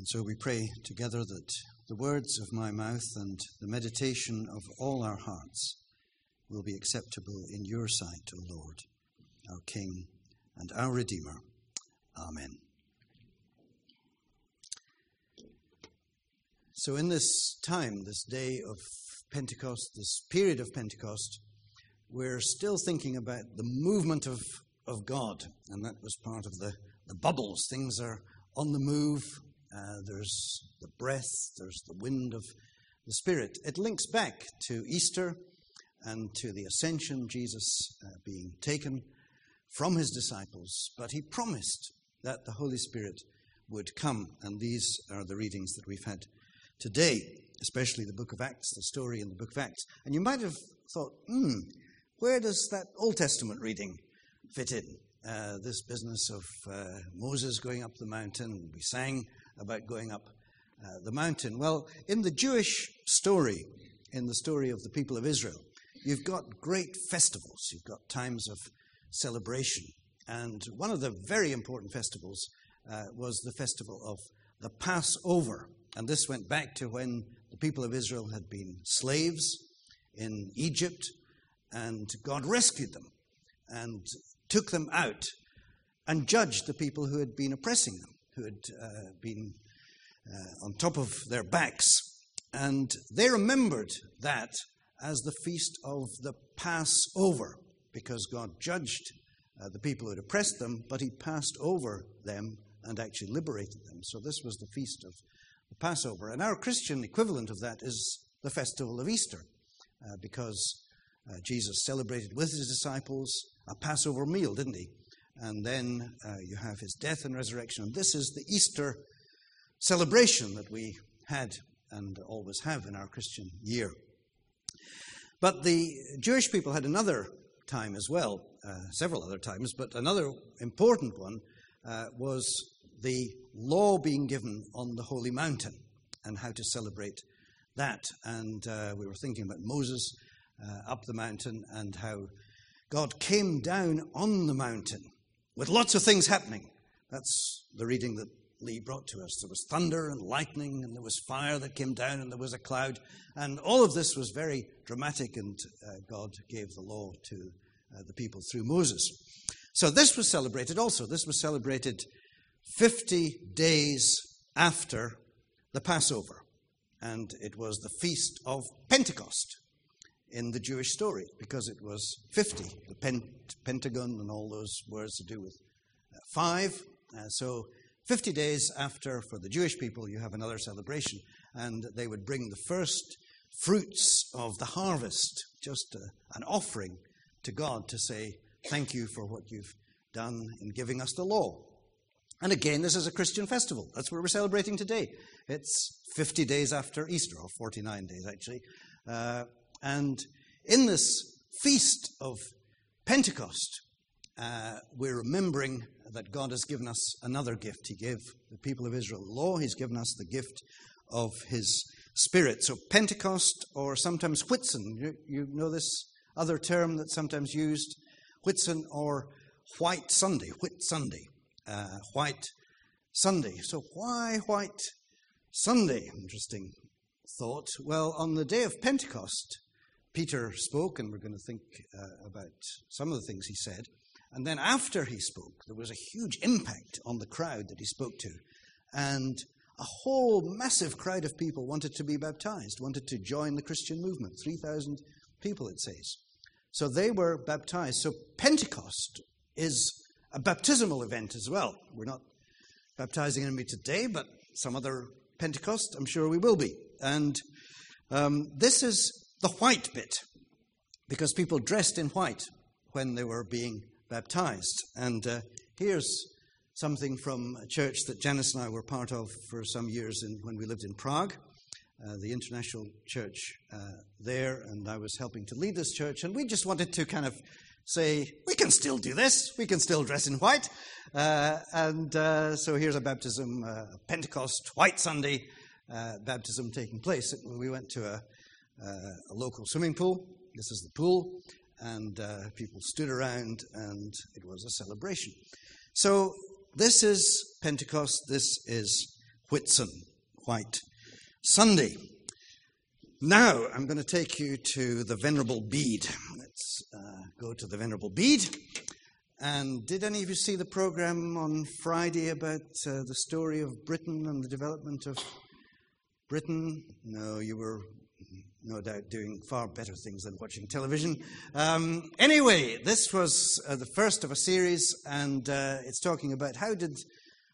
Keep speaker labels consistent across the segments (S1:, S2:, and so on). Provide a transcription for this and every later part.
S1: And so we pray together that the words of my mouth and the meditation of all our hearts will be acceptable in your sight, O Lord, our King and our Redeemer. Amen. So, in this time, this day of Pentecost, this period of Pentecost, we're still thinking about the movement of, of God, and that was part of the, the bubbles. Things are on the move, uh, there's the breath, there's the wind of the Spirit. It links back to Easter and to the ascension, Jesus uh, being taken from his disciples, but he promised that the Holy Spirit would come, and these are the readings that we've had today, especially the book of Acts, the story in the book of Acts. And you might have thought, hmm, where does that Old Testament reading fit in? Uh, this business of uh, Moses going up the mountain. We sang about going up uh, the mountain. Well, in the Jewish story, in the story of the people of Israel, you've got great festivals, you've got times of celebration. And one of the very important festivals uh, was the festival of the Passover. And this went back to when the people of Israel had been slaves in Egypt, and God rescued them and took them out and judged the people who had been oppressing them who had uh, been uh, on top of their backs. And they remembered that as the feast of the Passover, because God judged uh, the people who had oppressed them, but He passed over them and actually liberated them. So this was the feast of the Passover. And our Christian equivalent of that is the festival of Easter, uh, because uh, Jesus celebrated with His disciples a Passover meal, didn't He? And then uh, you have his death and resurrection. And this is the Easter celebration that we had and always have in our Christian year. But the Jewish people had another time as well, uh, several other times, but another important one uh, was the law being given on the holy mountain and how to celebrate that. And uh, we were thinking about Moses uh, up the mountain and how God came down on the mountain with lots of things happening. That's the reading that Lee brought to us. There was thunder and lightning, and there was fire that came down, and there was a cloud. And all of this was very dramatic, and uh, God gave the law to uh, the people through Moses. So this was celebrated also. This was celebrated 50 days after the Passover, and it was the feast of Pentecost in the Jewish story because it was 50, the pent- pentagon and all those words to do with uh, five. Uh, so 50 days after, for the Jewish people, you have another celebration, and they would bring the first fruits of the harvest, just uh, an offering to God to say, Thank you for what you've done in giving us the law. And again, this is a Christian festival. That's what we're celebrating today. It's 50 days after Easter, or 49 days actually. Uh, and in this feast of Pentecost, uh, we're remembering that God has given us another gift. He gave the people of Israel the law, He's given us the gift of His Spirit. So, Pentecost, or sometimes Whitsun, you, you know this other term that's sometimes used, Whitsun or White Sunday, Whit Sunday, uh, White Sunday. So, why White Sunday? Interesting thought. Well, on the day of Pentecost, Peter spoke, and we're going to think uh, about some of the things he said. And then after he spoke, there was a huge impact on the crowd that he spoke to. And a whole massive crowd of people wanted to be baptized, wanted to join the Christian movement. 3,000 people, it says. So they were baptized. So Pentecost is a baptismal event as well. We're not baptizing anybody today, but some other Pentecost, I'm sure we will be. And um, this is the white bit, because people dressed in white when they were being baptized. And uh, here's something from a church that Janice and I were part of for some years in, when we lived in Prague, uh, the international church uh, there, and I was helping to lead this church. And we just wanted to kind of say, we can still do this, we can still dress in white. Uh, and uh, so here's a baptism, uh, Pentecost, White Sunday baptism taking place. We went to a a local swimming pool. This is the pool, and uh, people stood around, and it was a celebration. So, this is Pentecost, this is Whitsun, White Sunday. Now I'm going to take you to the Venerable Bede. Let's uh, go to the Venerable Bede. And did any of you see the program on Friday about uh, the story of Britain and the development of Britain? No, you were no doubt doing far better things than watching television. Um, anyway, this was uh, the first of a series, and uh, it's talking about how did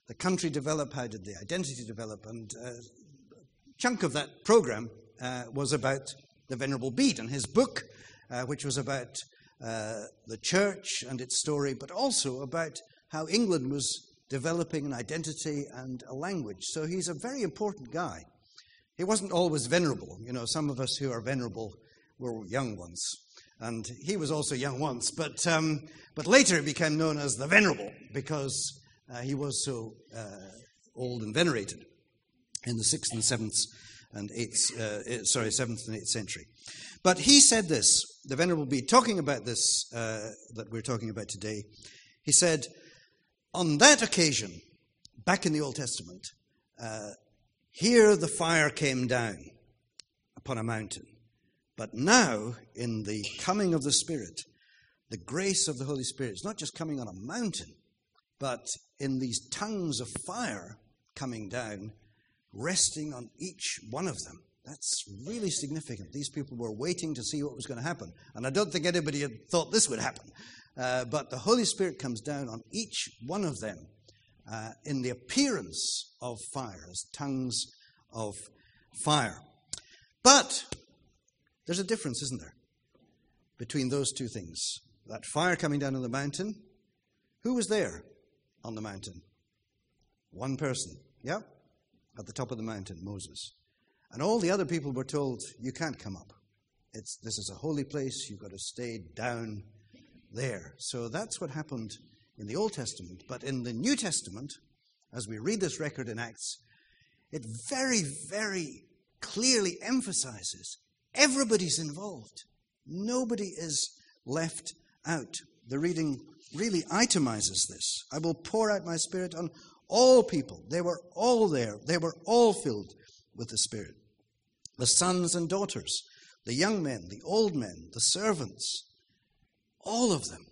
S1: the country develop, how did the identity develop, and uh, a chunk of that program uh, was about the Venerable Bede and his book, uh, which was about uh, the church and its story, but also about how England was developing an identity and a language. So he's a very important guy. He wasn't always venerable. You know, some of us who are venerable were young ones. And he was also young once. But, um, but later he became known as the Venerable because uh, he was so uh, old and venerated in the 6th and 7th and 8th, uh, eh, sorry, 7th and 8th century. But he said this, the Venerable Bede, talking about this uh, that we're talking about today. He said, on that occasion, back in the Old Testament, uh, here the fire came down upon a mountain. But now, in the coming of the Spirit, the grace of the Holy Spirit is not just coming on a mountain, but in these tongues of fire coming down, resting on each one of them. That's really significant. These people were waiting to see what was going to happen. And I don't think anybody had thought this would happen. Uh, but the Holy Spirit comes down on each one of them uh, in the appearance of fire, as tongues of fire. But there's a difference, isn't there, between those two things? That fire coming down on the mountain. Who was there on the mountain? One person. Yeah? At the top of the mountain, Moses. And all the other people were told, You can't come up. It's, this is a holy place. You've got to stay down there. So that's what happened in the Old Testament. But in the New Testament, as we read this record in Acts, it very, very clearly emphasizes everybody's involved. Nobody is left out. The reading really itemizes this. I will pour out my spirit on all people. They were all there. They were all filled with the Spirit. The sons and daughters, the young men, the old men, the servants, all of them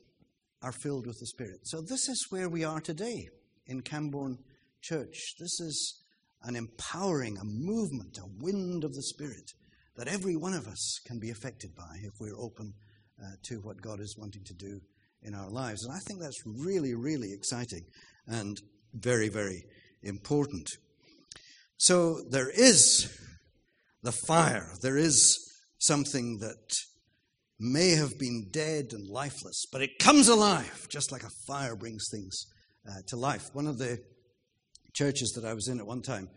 S1: are filled with the Spirit. So, this is where we are today in Camborne Church. This is an empowering, a movement, a wind of the Spirit that every one of us can be affected by if we're open uh, to what God is wanting to do in our lives. And I think that's really, really exciting and very, very important. So there is the fire, there is something that may have been dead and lifeless, but it comes alive, just like a fire brings things uh, to life. One of the churches that I was in at one time,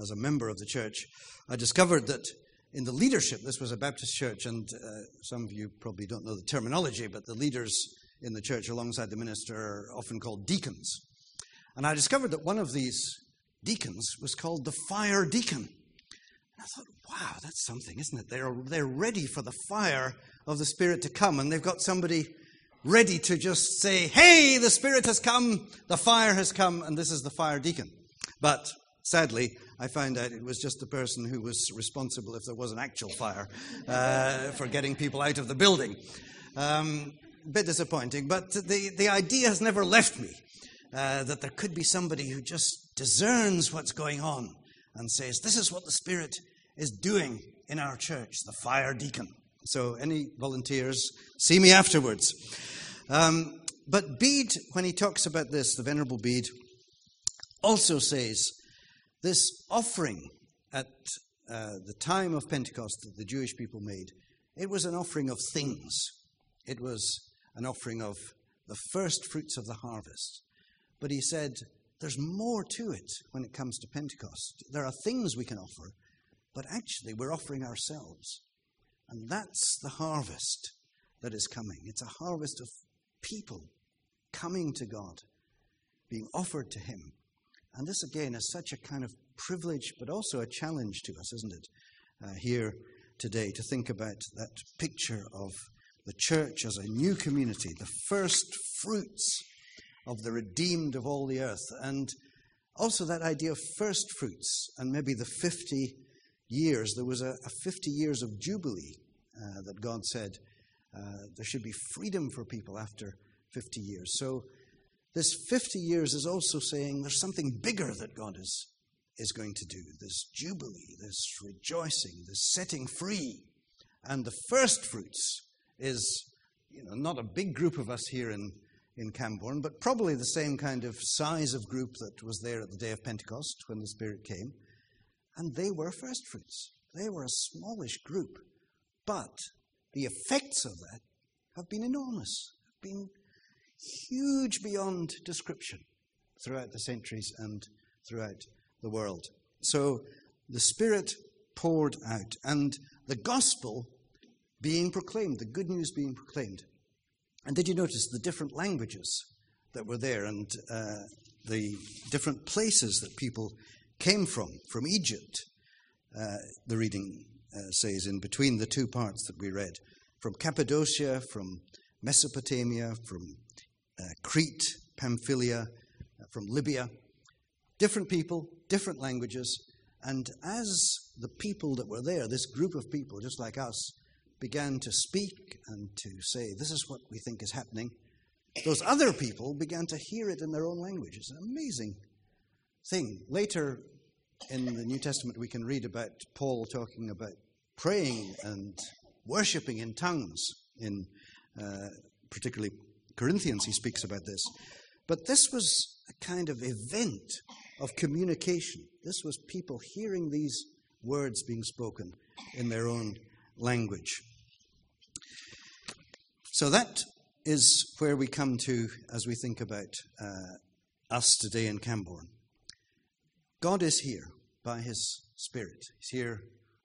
S1: as a member of the church, I discovered that in the leadership, this was a Baptist church, and uh, some of you probably don't know the terminology, but the leaders in the church alongside the minister are often called deacons. And I discovered that one of these deacons was called the fire deacon. And I thought, wow, that's something, isn't it? They're, they're ready for the fire of the Spirit to come, and they've got somebody ready to just say, hey, the Spirit has come, the fire has come, and this is the fire deacon. But sadly, I found out it was just the person who was responsible if there was an actual fire uh, for getting people out of the building. Um, bit disappointing, but the, the idea has never left me uh, that there could be somebody who just discerns what's going on and says, This is what the Spirit is doing in our church, the fire deacon. So, any volunteers, see me afterwards. Um, but Bede, when he talks about this, the Venerable Bede, also says this offering at uh, the time of Pentecost that the Jewish people made, it was an offering of things. It was an offering of the first fruits of the harvest. But he said, there's more to it when it comes to Pentecost. There are things we can offer, but actually we're offering ourselves. And that's the harvest that is coming. It's a harvest of people coming to God, being offered to Him. And this, again, is such a kind of privilege, but also a challenge to us, isn't it? Uh, here today, to think about that picture of the church as a new community, the first fruits of the redeemed of all the earth. And Also, that idea of first fruits and maybe the 50 years. There was a, a 50 years of Jubilee uh, that God said uh, there should be freedom for people after 50 years. So, this 50 years is also saying there's something bigger that God is, is going to do this Jubilee, this rejoicing, this setting free. And the first fruits is you know, not a big group of us here in, in Camborne, but probably the same kind of size of group that was there at the day of Pentecost when the Spirit came. And they were first fruits. They were a smallish group. But the effects of that have been enormous, have been huge beyond description throughout the centuries and throughout the world. So the Spirit poured out, and the gospel being proclaimed, the good news being proclaimed. And did you notice the different languages that were there and uh, the different places that people came from? From Egypt, uh, the reading uh, says, in between the two parts that we read. From Cappadocia, from Mesopotamia, from uh, Crete, Pamphylia, uh, from Libya. Different people, different languages. And as the people that were there, this group of people, just like us, began to speak and to say, This is what we think is happening, those other people began to hear it in their own language. It's an amazing thing. Later in the New Testament, we can read about Paul talking about praying and worshipping in tongues. In uh, particularly Corinthians, he speaks about this. But this was a kind of event of communication. This was people hearing these words being spoken in their own language. So that is where we come to as we think about uh, us today in Camborne. God is here by His Spirit. He's here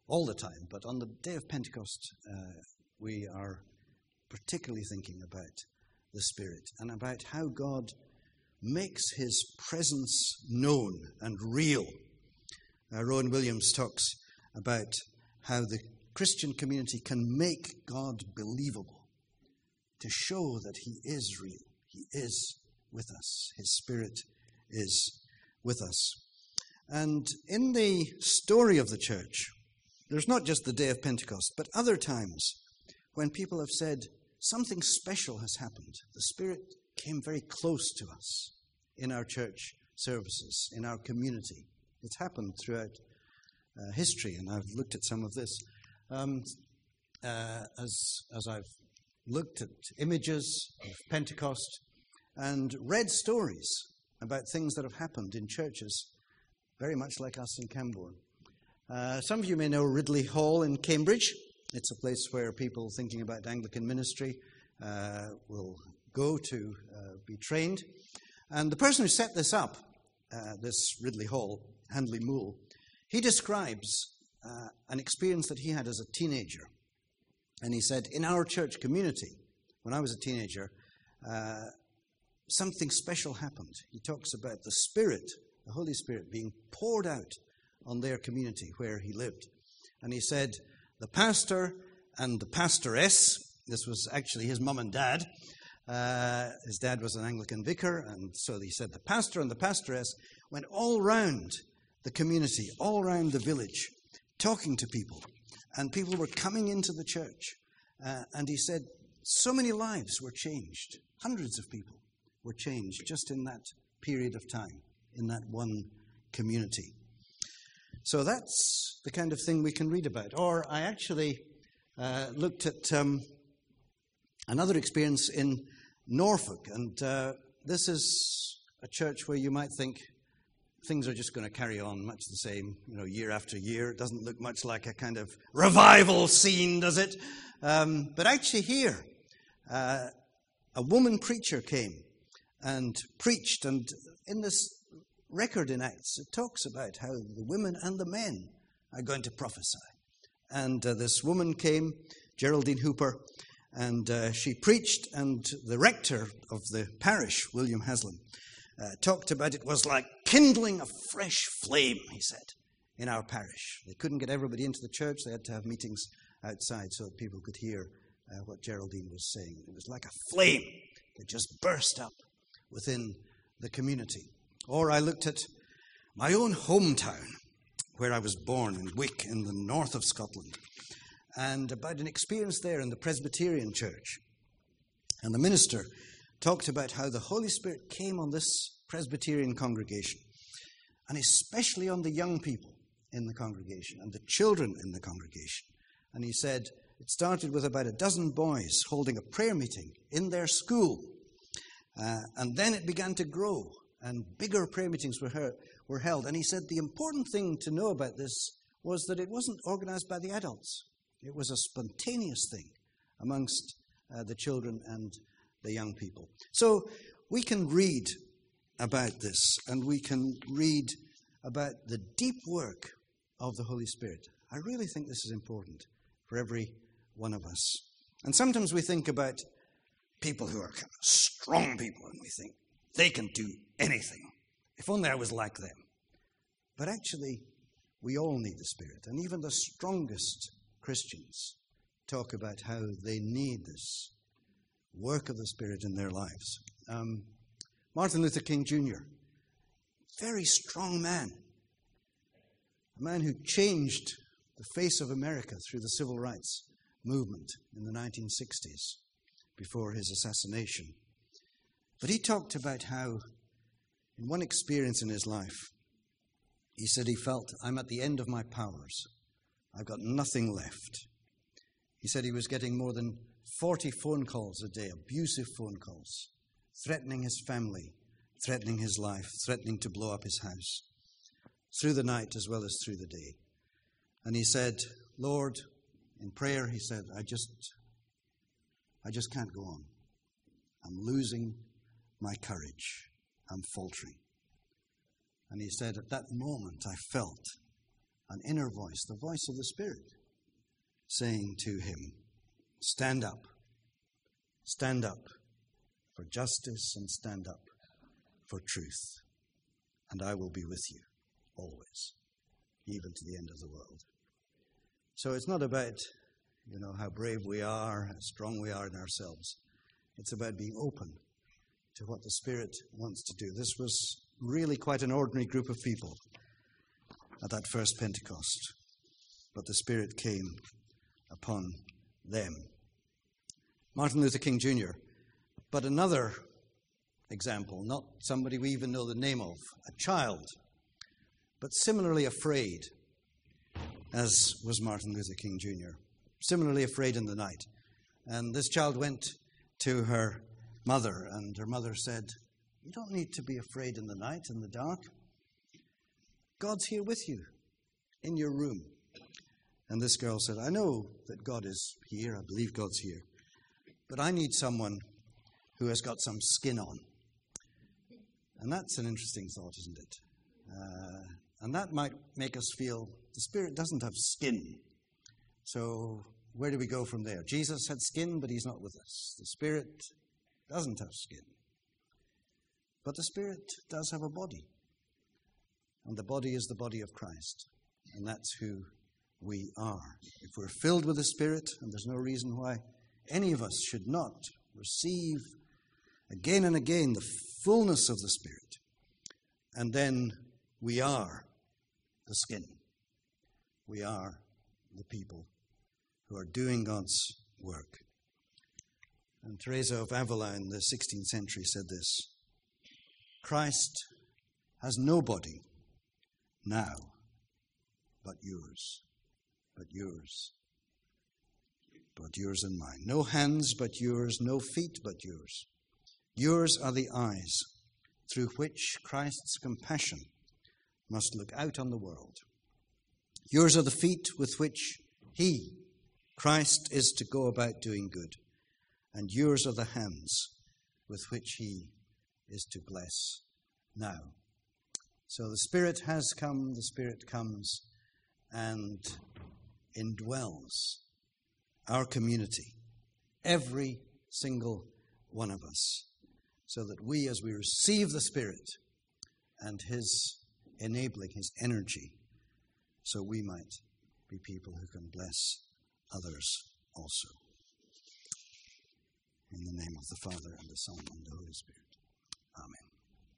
S1: all the time, but on the day of Pentecost, uh, we are particularly thinking about the Spirit and about how God makes His presence known and real. Uh, Rowan Williams talks about how the Christian community can make God believable to show that He is real. He is with us. His Spirit is with us. And in the story of the church, there's not just the day of Pentecost, but other times when people have said, something special has happened. The Spirit came very close to us in our church services, in our community. It's happened throughout uh, history, and I've looked at some of this. Um, uh, as, as I've looked at images of Pentecost and read stories about things that have happened in churches, very much like us in Camborne. Uh, some of you may know Ridley Hall in Cambridge. It's a place where people thinking about Anglican ministry uh, will go to uh, be trained. And the person who set this up, uh, this Ridley Hall, Handley Moule, he describes uh, an experience that he had as a teenager. And he said, In our church community, when I was a teenager, uh, something special happened. He talks about the Spirit, the Holy Spirit, being poured out on their community where he lived. And he said, The pastor and the pastoress, this was actually his mum and dad. Uh, his dad was an Anglican vicar, and so he said the pastor and the pastoress went all round the community, all round the village, talking to people and people were coming into the church. Uh, and he said, so many lives were changed. Hundreds of people were changed just in that period of time, in that one community. So that's the kind of thing we can read about. Or I actually uh, looked at um, another experience in Norfolk, and uh, this is a church where you might think, things are just going to carry on much the same, you know, year after year. It doesn't look much like a kind of revival scene, does it? Um, but actually, here, uh, a woman preacher came and preached, and in this record in Acts, it talks about how the women and the men are going to prophesy. And uh, this woman came, Geraldine Hooper, and uh, she preached, and the rector of the parish, William Haslam, uh, talked about it was like kindling a fresh flame, he said, in our parish. They couldn't get everybody into the church, they had to have meetings outside so that people could hear uh, what Geraldine was saying. It was like a flame that just burst up within the community. Or I looked at my own hometown, where I was born in Wick in the north of Scotland, and about an experience there in the Presbyterian Church. And the minister talked about how the Holy Spirit came on this Presbyterian congregation, and especially on the young people in the congregation and the children in the congregation. And he said it started with about a dozen boys holding a prayer meeting in their school. Uh, and then it began to grow, and bigger prayer meetings were, heard, were held. And he said the important thing to know about this was that it wasn't organized by the adults, it was a spontaneous thing amongst uh, the children and the young people. So we can read about this, and we can read about the deep work of the Holy Spirit. I really think this is important for every one of us. And sometimes we think about people who are kind of strong people, and we think they can do anything. If only I was like them. But actually, we all need the Spirit. And even the strongest Christians talk about how they need this work of the Spirit in their lives. Um, Martin Luther King Jr., very strong man, a man who changed the face of America through the civil rights movement in the 1960s before his assassination. But he talked about how, in one experience in his life, he said he felt, I'm at the end of my powers. I've got nothing left. He said he was getting more than 40 phone calls a day, abusive phone calls, threatening his family, threatening his life, threatening to blow up his house, through the night as well as through the day. And he said, Lord, in prayer, he said, I just, I just can't go on. I'm losing my courage. I'm faltering. And he said, At that moment, I felt an inner voice, the voice of the Spirit, saying to him, Stand up. Stand up for justice and stand up for truth. And I will be with you always, even to the end of the world. So it's not about, you know, how brave we are, how strong we are in ourselves. It's about being open to what the Spirit wants to do. This was really quite an ordinary group of people at that first Pentecost, but the Spirit came upon them. Martin Luther King Jr., but another example, not somebody we even know the name of, a child, but similarly afraid as was Martin Luther King Jr., similarly afraid in the night. And this child went to her mother, and her mother said, You don't need to be afraid in the night, in the dark. God's here with you in your room. And this girl said, I know that God is here. I believe God's here. But I need someone who has got some skin on. And that's an interesting thought, isn't it? Uh, and that might make us feel the Spirit doesn't have skin. So, where do we go from there? Jesus had skin, but he's not with us. The Spirit doesn't have skin. But the Spirit does have a body. And the body is the body of Christ. And that's who we are. If we're filled with the Spirit, and there's no reason why any of us should not receive again and again the fullness of the Spirit, and then we are the skin we are the people who are doing God's work. And Teresa of Avila in the 16th century said this Christ has no body now but yours, but yours, but yours and mine. No hands but yours, no feet but yours. Yours are the eyes through which Christ's compassion must look out on the world. Yours are the feet with which He, Christ, is to go about doing good. And yours are the hands with which He is to bless now. So the Spirit has come, the Spirit comes and indwells our community, every single one of us, so that we, as we receive the Spirit and His enabling, His energy, so we might be people who can bless others also. In the name of the Father, and the Son, and the Holy Spirit. Amen.